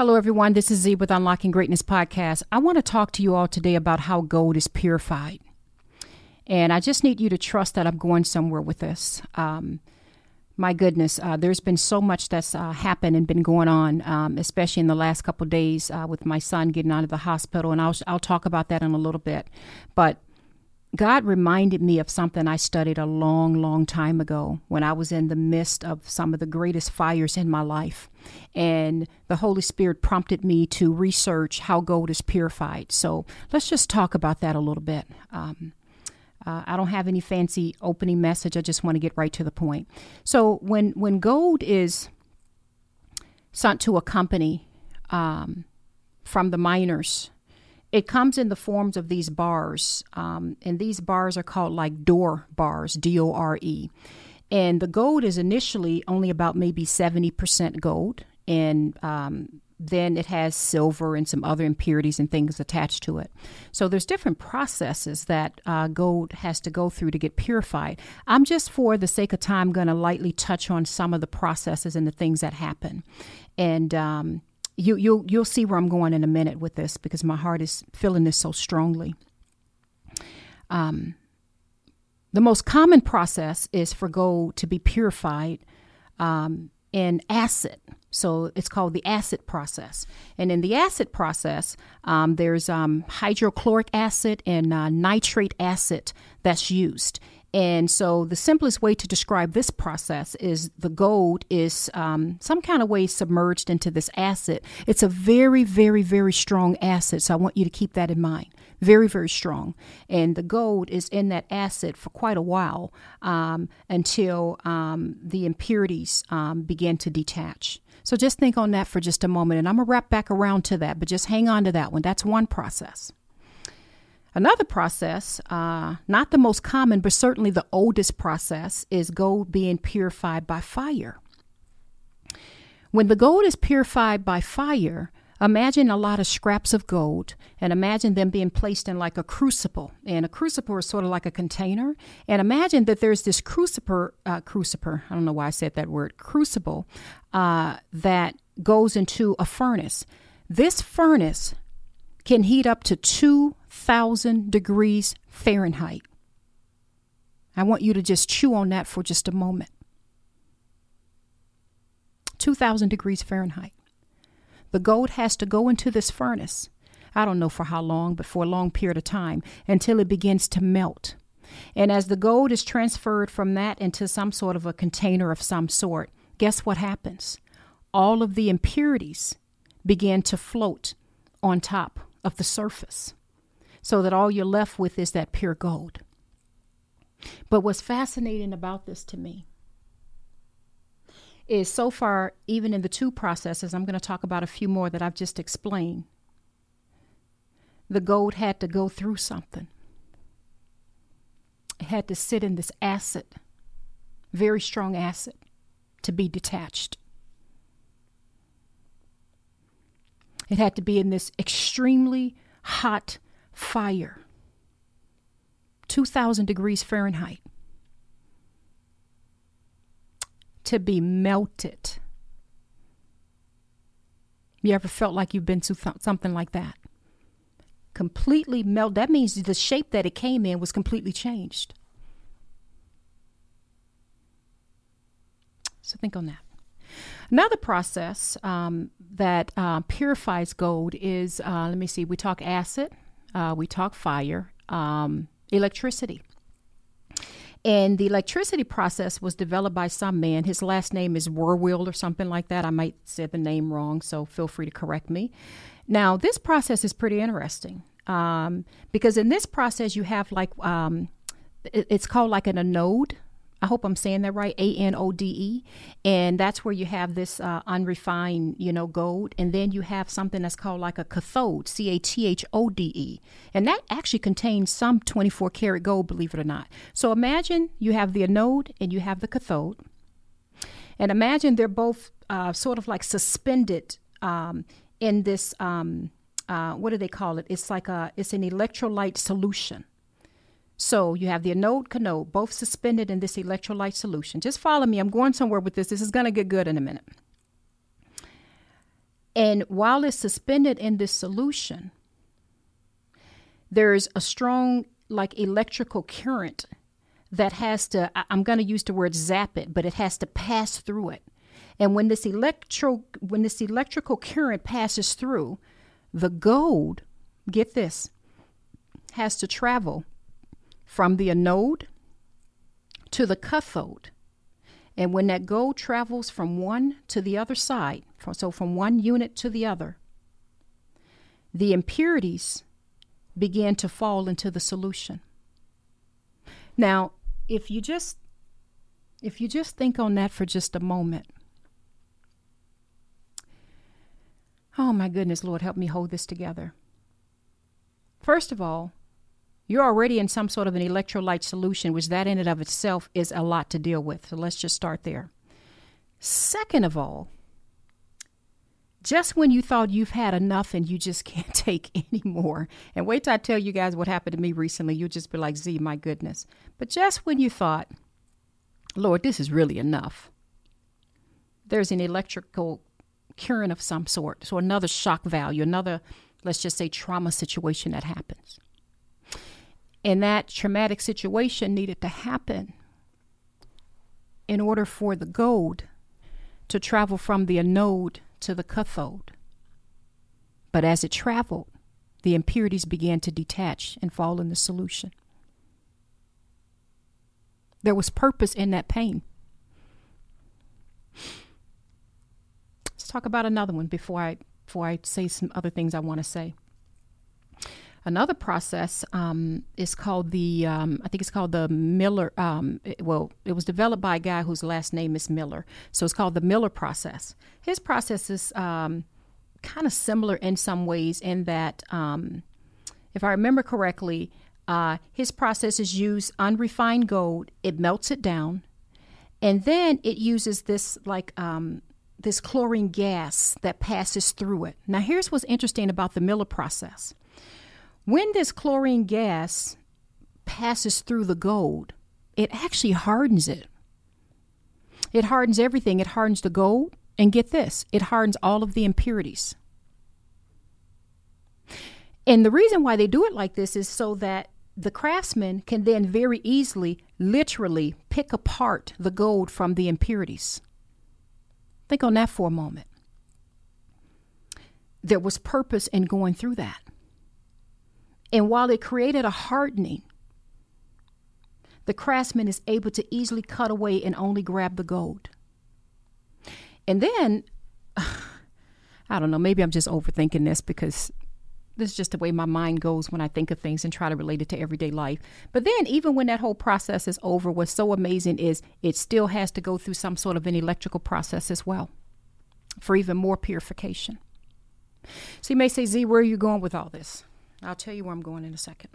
Hello, everyone. This is Z with Unlocking Greatness Podcast. I want to talk to you all today about how gold is purified. And I just need you to trust that I'm going somewhere with this. Um, my goodness, uh, there's been so much that's uh, happened and been going on, um, especially in the last couple days uh, with my son getting out of the hospital. And I'll, I'll talk about that in a little bit. But God reminded me of something I studied a long, long time ago when I was in the midst of some of the greatest fires in my life. And the Holy Spirit prompted me to research how gold is purified. So let's just talk about that a little bit. Um, uh, I don't have any fancy opening message. I just want to get right to the point. So when when gold is sent to a company um, from the miners it comes in the forms of these bars, um, and these bars are called like door bars, D O R E. And the gold is initially only about maybe 70% gold, and um, then it has silver and some other impurities and things attached to it. So there's different processes that uh, gold has to go through to get purified. I'm just, for the sake of time, going to lightly touch on some of the processes and the things that happen. And um, you you'll you'll see where I'm going in a minute with this because my heart is feeling this so strongly. Um, the most common process is for gold to be purified um, in acid. So it's called the acid process. And in the acid process, um, there's um, hydrochloric acid and uh, nitrate acid that's used. And so the simplest way to describe this process is the gold is um, some kind of way submerged into this acid. It's a very, very, very strong acid. So I want you to keep that in mind. Very, very strong. And the gold is in that acid for quite a while um, until um, the impurities um, begin to detach. So just think on that for just a moment. And I'm going to wrap back around to that, but just hang on to that one. That's one process. Another process, uh, not the most common, but certainly the oldest process, is gold being purified by fire. When the gold is purified by fire, imagine a lot of scraps of gold and imagine them being placed in like a crucible. And a crucible is sort of like a container. And imagine that there's this crucible, uh, crucible, I don't know why I said that word, crucible, uh, that goes into a furnace. This furnace can heat up to 2,000 degrees Fahrenheit. I want you to just chew on that for just a moment. 2,000 degrees Fahrenheit. The gold has to go into this furnace. I don't know for how long, but for a long period of time until it begins to melt. And as the gold is transferred from that into some sort of a container of some sort, guess what happens? All of the impurities begin to float on top of the surface so that all you're left with is that pure gold. But what's fascinating about this to me is so far, even in the two processes, I'm going to talk about a few more that I've just explained. The gold had to go through something. It had to sit in this acid, very strong acid, to be detached. It had to be in this extremely hot fire, 2,000 degrees Fahrenheit, to be melted. You ever felt like you've been through something like that? Completely melt. That means the shape that it came in was completely changed. So think on that. Another process um, that uh, purifies gold is uh, let me see, we talk acid, uh, we talk fire, um, electricity. And the electricity process was developed by some man. His last name is Warwill or something like that. I might say the name wrong, so feel free to correct me. Now, this process is pretty interesting um, because in this process, you have like, um, it's called like an anode I hope I'm saying that right, A N O D E. And that's where you have this uh, unrefined, you know, gold. And then you have something that's called like a cathode, C A T H O D E. And that actually contains some 24 karat gold, believe it or not. So imagine you have the anode and you have the cathode. And imagine they're both uh, sort of like suspended um, in this, um, uh, what do they call it? It's like a, it's an electrolyte solution. So you have the anode canode both suspended in this electrolyte solution. Just follow me. I'm going somewhere with this. This is going to get good in a minute. And while it's suspended in this solution, there's a strong, like, electrical current that has to, I'm going to use the word zap it, but it has to pass through it. And when this electro when this electrical current passes through, the gold, get this, has to travel from the anode to the cathode. And when that gold travels from one to the other side, so from one unit to the other, the impurities begin to fall into the solution. Now, if you just if you just think on that for just a moment, Oh my goodness, Lord, help me hold this together. First of all, you're already in some sort of an electrolyte solution, which that in and of itself is a lot to deal with. So let's just start there. Second of all, just when you thought you've had enough and you just can't take any more, and wait till I tell you guys what happened to me recently, you'll just be like, Z, my goodness. But just when you thought, Lord, this is really enough, there's an electrical current of some sort. So another shock value, another, let's just say, trauma situation that happens. And that traumatic situation needed to happen in order for the gold to travel from the anode to the cathode. But as it traveled, the impurities began to detach and fall in the solution. There was purpose in that pain. Let's talk about another one before I before I say some other things I want to say. Another process um, is called the um, I think it's called the Miller. Um, it, well, it was developed by a guy whose last name is Miller, so it's called the Miller process. His process is um, kind of similar in some ways in that, um, if I remember correctly, uh, his process is use unrefined gold. It melts it down, and then it uses this like um, this chlorine gas that passes through it. Now, here's what's interesting about the Miller process. When this chlorine gas passes through the gold, it actually hardens it. It hardens everything. It hardens the gold, and get this, it hardens all of the impurities. And the reason why they do it like this is so that the craftsman can then very easily, literally, pick apart the gold from the impurities. Think on that for a moment. There was purpose in going through that. And while it created a hardening, the craftsman is able to easily cut away and only grab the gold. And then, I don't know, maybe I'm just overthinking this because this is just the way my mind goes when I think of things and try to relate it to everyday life. But then, even when that whole process is over, what's so amazing is it still has to go through some sort of an electrical process as well for even more purification. So you may say, Z, where are you going with all this? I'll tell you where I'm going in a second.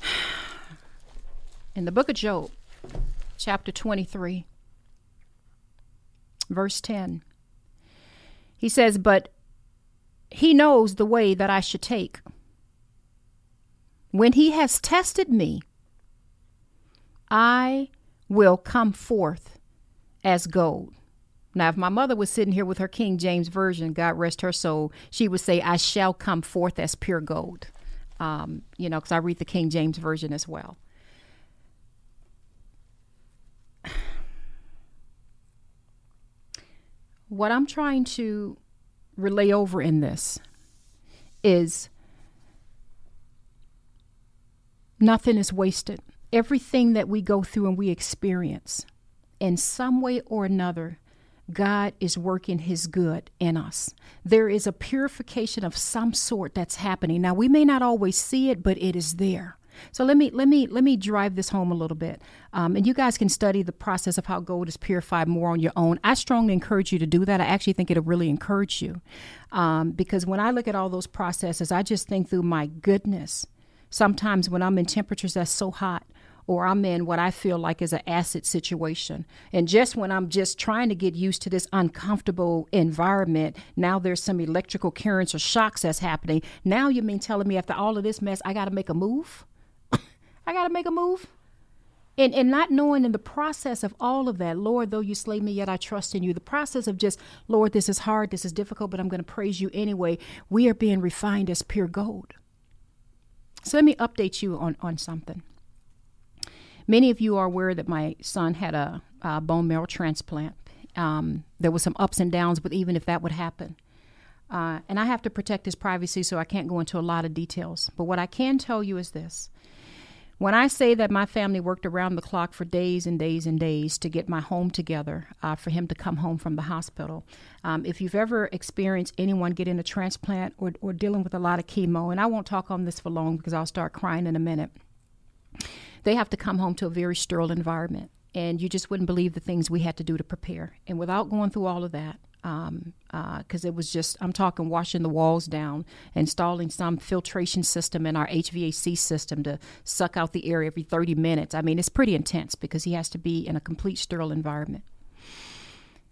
In the book of Job, chapter 23, verse 10, he says, But he knows the way that I should take. When he has tested me, I will come forth as gold. Now, if my mother was sitting here with her King James Version, God rest her soul, she would say, I shall come forth as pure gold. Um, you know, because I read the King James Version as well. What I'm trying to relay over in this is nothing is wasted. Everything that we go through and we experience, in some way or another, God is working His good in us. There is a purification of some sort that's happening. Now, we may not always see it, but it is there. So let me let me let me drive this home a little bit, um, and you guys can study the process of how gold is purified more on your own. I strongly encourage you to do that. I actually think it'll really encourage you, um, because when I look at all those processes, I just think through my goodness. Sometimes when I'm in temperatures that's so hot, or I'm in what I feel like is an acid situation. And just when I'm just trying to get used to this uncomfortable environment, now there's some electrical currents or shocks that's happening. Now you mean telling me after all of this mess, I got to make a move? I got to make a move. And, and not knowing in the process of all of that, Lord, though you slay me, yet I trust in you. The process of just, Lord, this is hard, this is difficult, but I'm going to praise you anyway. We are being refined as pure gold. So let me update you on, on something. Many of you are aware that my son had a, a bone marrow transplant. Um, there was some ups and downs, but even if that would happen, uh, and I have to protect his privacy, so I can't go into a lot of details. But what I can tell you is this. When I say that my family worked around the clock for days and days and days to get my home together uh, for him to come home from the hospital, um, if you've ever experienced anyone getting a transplant or, or dealing with a lot of chemo, and I won't talk on this for long because I'll start crying in a minute, they have to come home to a very sterile environment. And you just wouldn't believe the things we had to do to prepare. And without going through all of that, because um, uh, it was just I'm talking washing the walls down, installing some filtration system in our HVAC system to suck out the air every 30 minutes. I mean, it's pretty intense because he has to be in a complete sterile environment.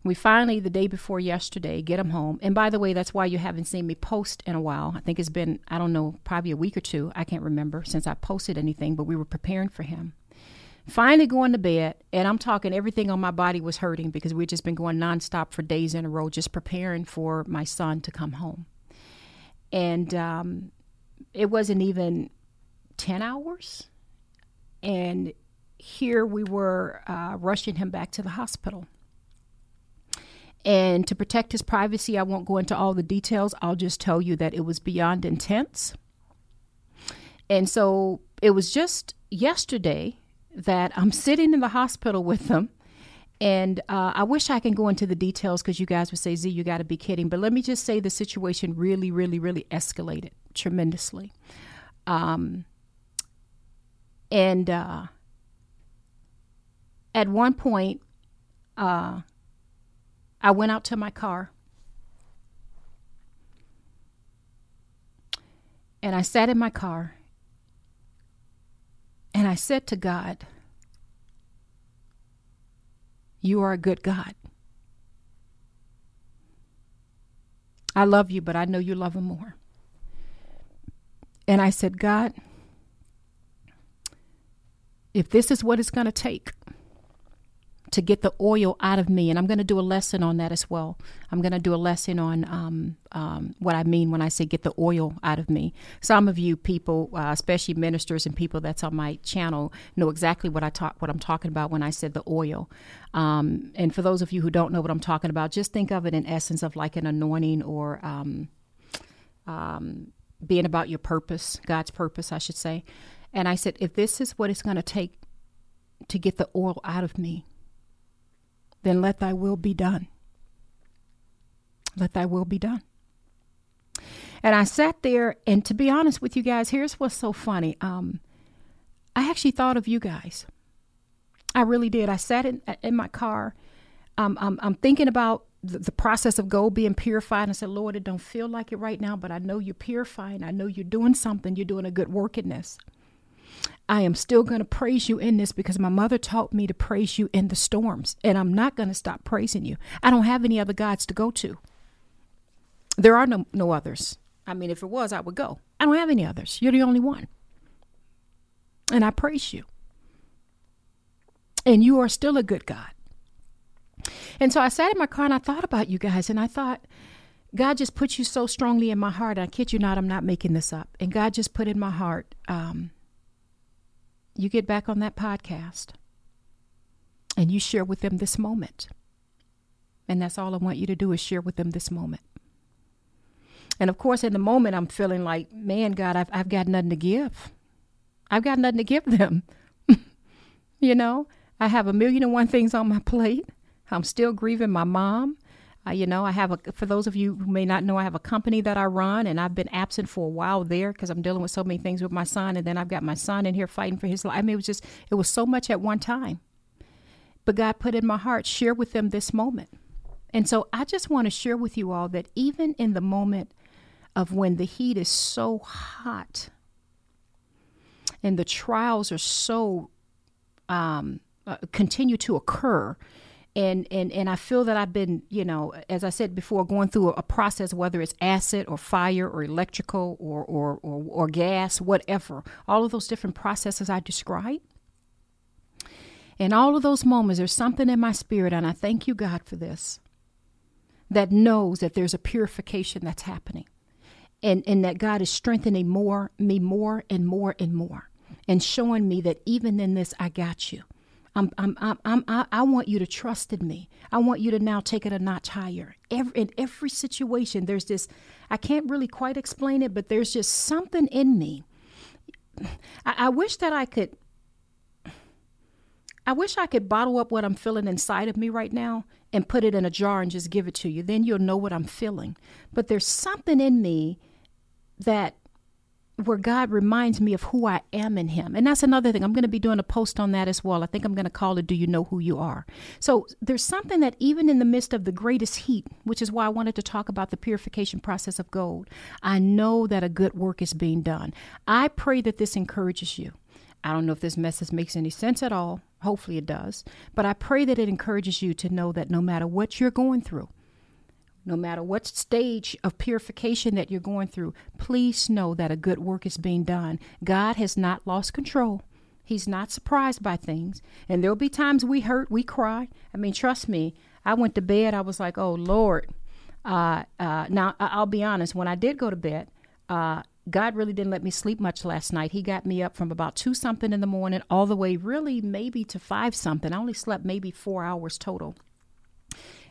We finally, the day before yesterday, get him home. And by the way, that's why you haven't seen me post in a while. I think it's been, I don't know, probably a week or two. I can't remember since I posted anything, but we were preparing for him. Finally going to bed, and I'm talking everything on my body was hurting because we'd just been going nonstop for days in a row, just preparing for my son to come home. And um, it wasn't even 10 hours. And here we were uh, rushing him back to the hospital. And to protect his privacy, I won't go into all the details. I'll just tell you that it was beyond intense. And so it was just yesterday that I'm sitting in the hospital with them. And uh, I wish I can go into the details because you guys would say, Z, you got to be kidding. But let me just say the situation really, really, really escalated tremendously. Um, and uh, at one point, uh, I went out to my car and I sat in my car and I said to God, You are a good God. I love you, but I know you love him more. And I said, God, if this is what it's going to take, to get the oil out of me. And I'm going to do a lesson on that as well. I'm going to do a lesson on um, um, what I mean when I say get the oil out of me. Some of you people, uh, especially ministers and people that's on my channel, know exactly what I talk, what I'm talking about when I said the oil. Um, and for those of you who don't know what I'm talking about, just think of it in essence of like an anointing or um, um, being about your purpose, God's purpose, I should say. And I said, if this is what it's going to take to get the oil out of me, then let thy will be done. Let thy will be done. And I sat there, and to be honest with you guys, here's what's so funny. Um, I actually thought of you guys. I really did. I sat in, in my car. Um, I'm, I'm thinking about the, the, process of gold being purified. And said, Lord, it don't feel like it right now, but I know you're purifying. I know you're doing something. You're doing a good work in this. I am still going to praise you in this because my mother taught me to praise you in the storms, and I'm not going to stop praising you. I don't have any other gods to go to. There are no, no others. I mean, if it was, I would go. I don't have any others. You're the only one. And I praise you. And you are still a good God. And so I sat in my car and I thought about you guys, and I thought, God just put you so strongly in my heart. I kid you not, I'm not making this up. And God just put in my heart um, you get back on that podcast and you share with them this moment. And that's all I want you to do is share with them this moment. And of course, in the moment, I'm feeling like, man, God, I've, I've got nothing to give. I've got nothing to give them. you know, I have a million and one things on my plate. I'm still grieving my mom. Uh, you know, I have a, for those of you who may not know, I have a company that I run and I've been absent for a while there because I'm dealing with so many things with my son. And then I've got my son in here fighting for his life. I mean, it was just, it was so much at one time. But God put in my heart, share with them this moment. And so I just want to share with you all that even in the moment of when the heat is so hot and the trials are so, um, uh, continue to occur, and and and I feel that I've been, you know, as I said before, going through a, process, whether it's acid or fire or electrical or, or or or gas, whatever, all of those different processes I described. In all of those moments, there's something in my spirit, and I thank you, God, for this, that knows that there's a purification that's happening. And, and that God is strengthening more me more and more and more and showing me that even in this I got you. I'm, I'm, I'm, I'm, I, want you to trust in me. I want you to now take it a notch higher. Every, in every situation, there's this, I can't really quite explain it, but there's just something in me. I, I wish that I could I wish I could bottle up what I'm feeling inside of me right now and put it in a jar and just give it to you. Then you'll know what I'm feeling. But there's something in me that where God reminds me of who I am in Him. And that's another thing. I'm going to be doing a post on that as well. I think I'm going to call it Do You Know Who You Are? So there's something that even in the midst of the greatest heat, which is why I wanted to talk about the purification process of gold, I know that a good work is being done. I pray that this encourages you. I don't know if this message makes any sense at all. Hopefully it does. But I pray that it encourages you to know that no matter what you're going through, no matter what stage of purification that you're going through, please know that a good work is being done. God has not lost control. He's not surprised by things. And there'll be times we hurt, we cry. I mean, trust me, I went to bed, I was like, oh, Lord. Uh, uh, now, I'll be honest, when I did go to bed, uh, God really didn't let me sleep much last night. He got me up from about two something in the morning all the way, really, maybe to five something. I only slept maybe four hours total.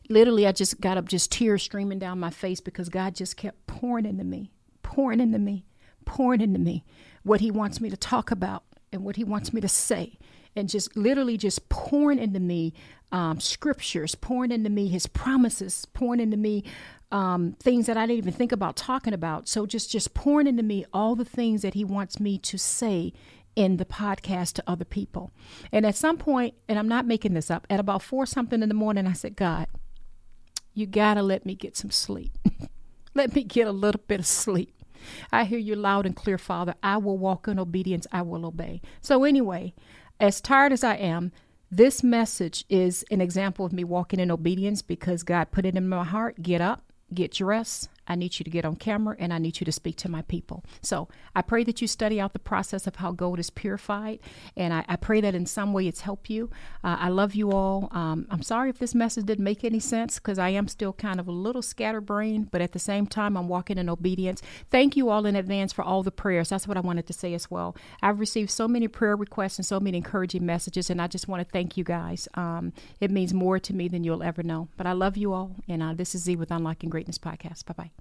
Literally, I just got up, just tears streaming down my face because God just kept pouring into me, pouring into me, pouring into me what He wants me to talk about and what He wants me to say. And just literally just pouring into me um, scriptures, pouring into me His promises, pouring into me um, things that I didn't even think about talking about. So just just pouring into me all the things that he wants me to say in the podcast to other people. And at some point, and I'm not making this up, at about four something in the morning, I said, God, you gotta let me get some sleep. let me get a little bit of sleep. I hear you loud and clear, Father. I will walk in obedience. I will obey. So anyway, as tired as I am, this message is an example of me walking in obedience because God put it in my heart. Get up, get dressed. I need you to get on camera and I need you to speak to my people. So I pray that you study out the process of how gold is purified. And I, I pray that in some way it's helped you. Uh, I love you all. Um, I'm sorry if this message didn't make any sense because I am still kind of a little scatterbrained, but at the same time, I'm walking in obedience. Thank you all in advance for all the prayers. That's what I wanted to say as well. I've received so many prayer requests and so many encouraging messages, and I just want to thank you guys. Um, it means more to me than you'll ever know. But I love you all. And uh, this is Z with Unlocking Greatness Podcast. Bye bye.